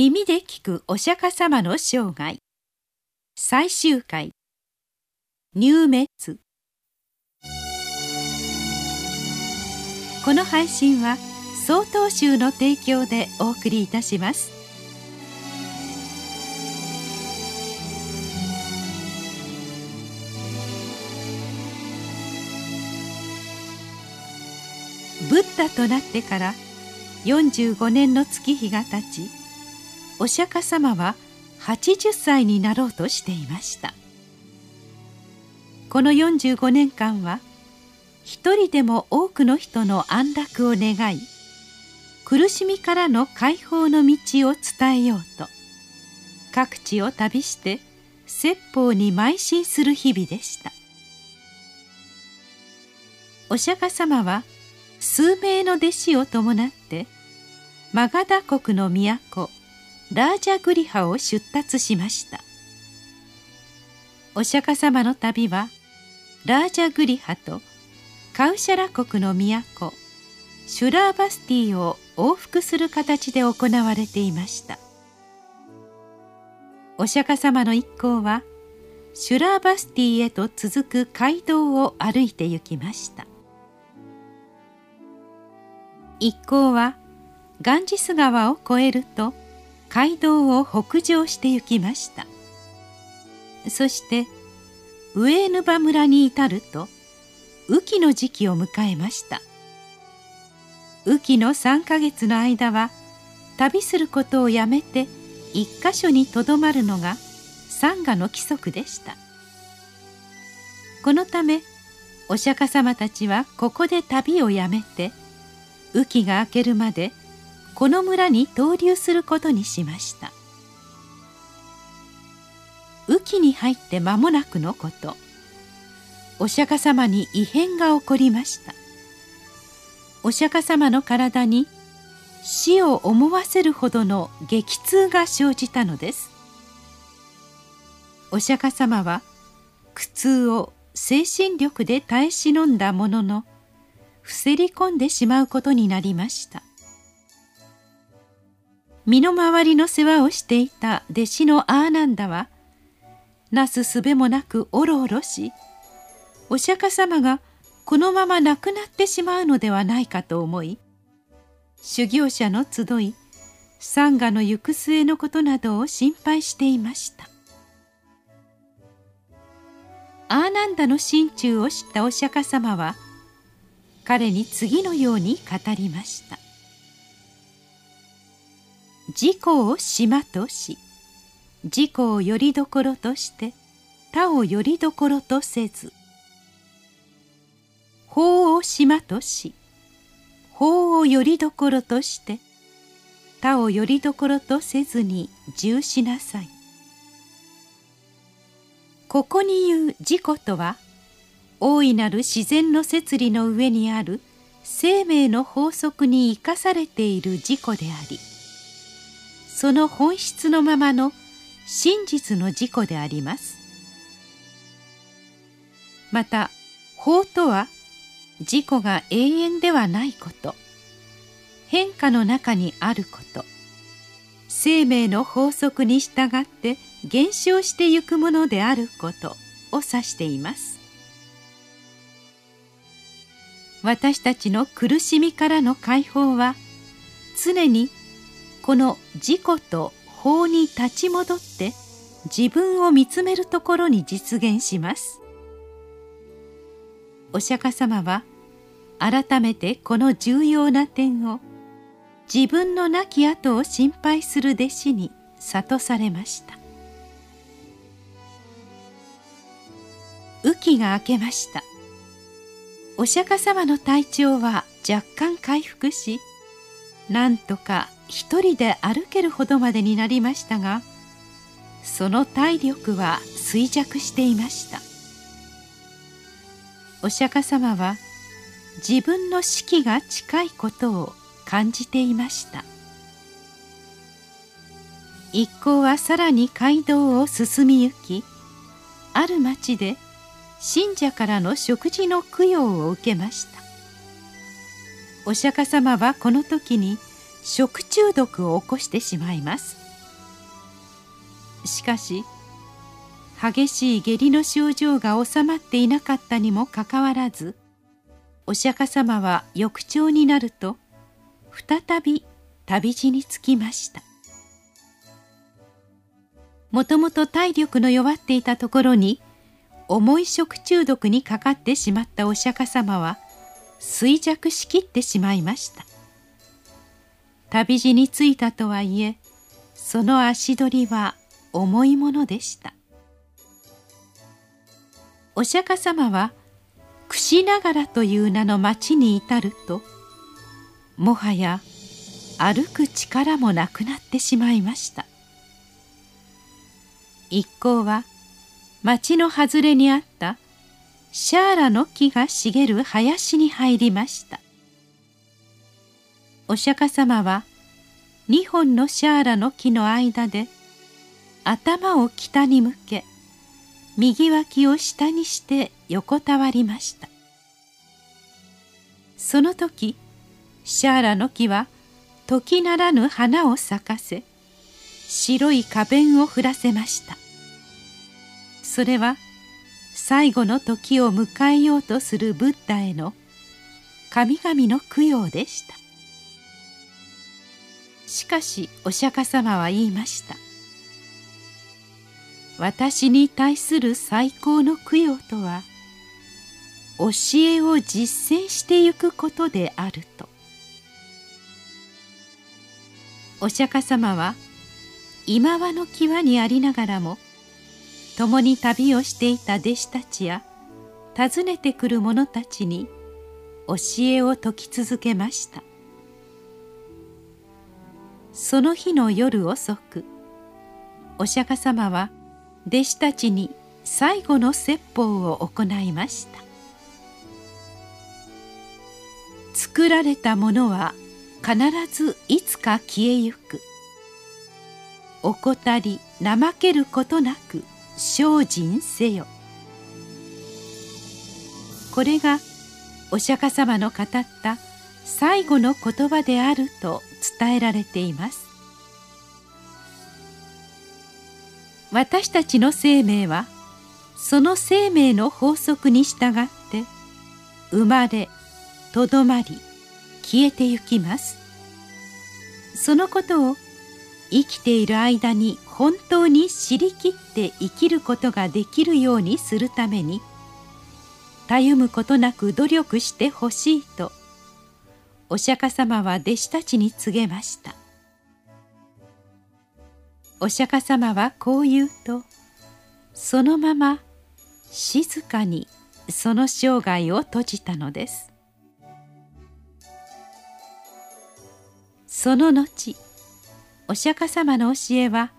耳で聞くお釈迦様の生涯。最終回。入滅。この配信は曹洞宗の提供でお送りいたします。ブッダとなってから45年の月日が経ちお釈迦様は80歳になろうとしていました。この45年間は一人でも多くの人の安楽を願い苦しみからの解放の道を伝えようと各地を旅して説法に邁進する日々でした。お釈迦様は数名の弟子を伴ってマガダ国の都ラージャグリハを出立しました。お釈迦様の旅はラージャグリハとカウシャラ国の都シュラーバスティを往復する形で行われていました。お釈迦様の一行はシュラーバスティへと続く街道を歩いて行きました。一行はガンジス川を越えると街道を北上して行きました。そしてウエーヌバ村に至ると雨季の時期を迎えました。雨季の3ヶ月の間は旅することをやめて一箇所にとどまるのが山河の規則でした。このためお釈迦様たちはここで旅をやめて雨季が明けるまでこの村に投留することにしました。雨季に入って間もなくのこと。お釈迦様に異変が起こりました。お釈迦様の体に死を思わせるほどの激痛が生じたのです。お釈迦様は苦痛を精神力で耐え忍んだものの伏せり込んでしまうことになりました。身の回りの世話をしていた。弟子のアーナンダはなすすべもなくおろおろしお釈迦様がこのまま亡くなってしまうのではないかと思い修行者の集いサンガの行く末のことなどを心配していました。アーナンダの心中を知ったお釈迦様は彼に次のように語りました。自己を島とし自己をよりどころとして他をよりどころとせず法を島とし法をよりどころとして他をよりどころとせずに重しなさい。ここに言う自己とは大いなる自然の摂理の上にある生命の法則に生かされている自己でありその本質のままの真実の自己であります。また法とは自己が永遠ではないこと。変化の中にあること。生命の法則に従って減少してゆくものであることを指しています。私たちの苦しみからの解放は常にこの自己と法に立ち戻って自分を見つめるところに実現します。お釈迦様は改めてこの重要な点を自分の亡き後を心配する弟子に諭されました。雨季が明けました。お釈迦様の体調は若干回復しなんとか一人で歩けるほどまでになりましたがその体力は衰弱していました。お釈迦様は自分の死期が近いことを感じていました。一行はさらに街道を進みゆきある町で信者からの食事の供養を受けました。お釈迦様はこの時に食中毒を起こしてしまいます。しかし激しい下痢の症状が治まっていなかったにもかかわらずお釈迦様は翌朝になると再び旅路につきました。もともと体力の弱っていたところに重い食中毒にかかってしまったお釈迦様は衰弱しきってしまいました。旅路に着いたとはいえその足取りは重いものでした。お釈迦様は櫛ながらという名の町に至るともはや歩く力もなくなってしまいました。一行は町の外れにあったシャーラの木が茂る林に入りました。お釈迦様は二本のシャーラの木の間で頭を北に向け右脇を下にして横たわりました。その時シャーラの木は時ならぬ花を咲かせ白い花弁を降らせました。それは最後の時を迎えようとするブッダへの神々の供養でした。しかしお釈迦様は言いました。私に対する最高の供養とは教えを実践してゆくことであると。お釈迦様は今和の際にありながらも共に旅をしていた弟子たちや訪ねてくる者たちに教えを説き続けました。その日の夜遅くお釈迦様は弟子たちに最後の説法を行いました。作られたものは必ずいつか消えゆく。怠り怠けることなく精進せよ。これがお釈迦様の語った最後の言葉であると伝えられています。私たちの生命はその生命の法則に従って生まれとどまり消えてゆきます。そのことを生きている間に本当に知りきって生きることができるようにするためにたゆむことなく努力してほしいとお釈迦様は弟子たちに告げました。お釈迦様はこう言うとそのまま静かにその生涯を閉じたのです。その後お釈迦様の教えは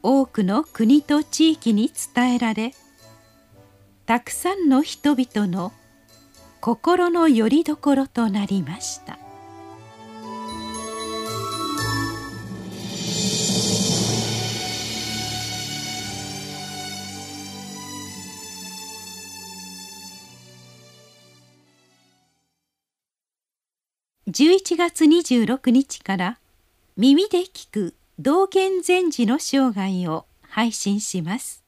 多くの国と地域に伝えられたくさんの人々の心の拠り所となりました。11月26日から耳で聞く道元禅師の生涯を配信します。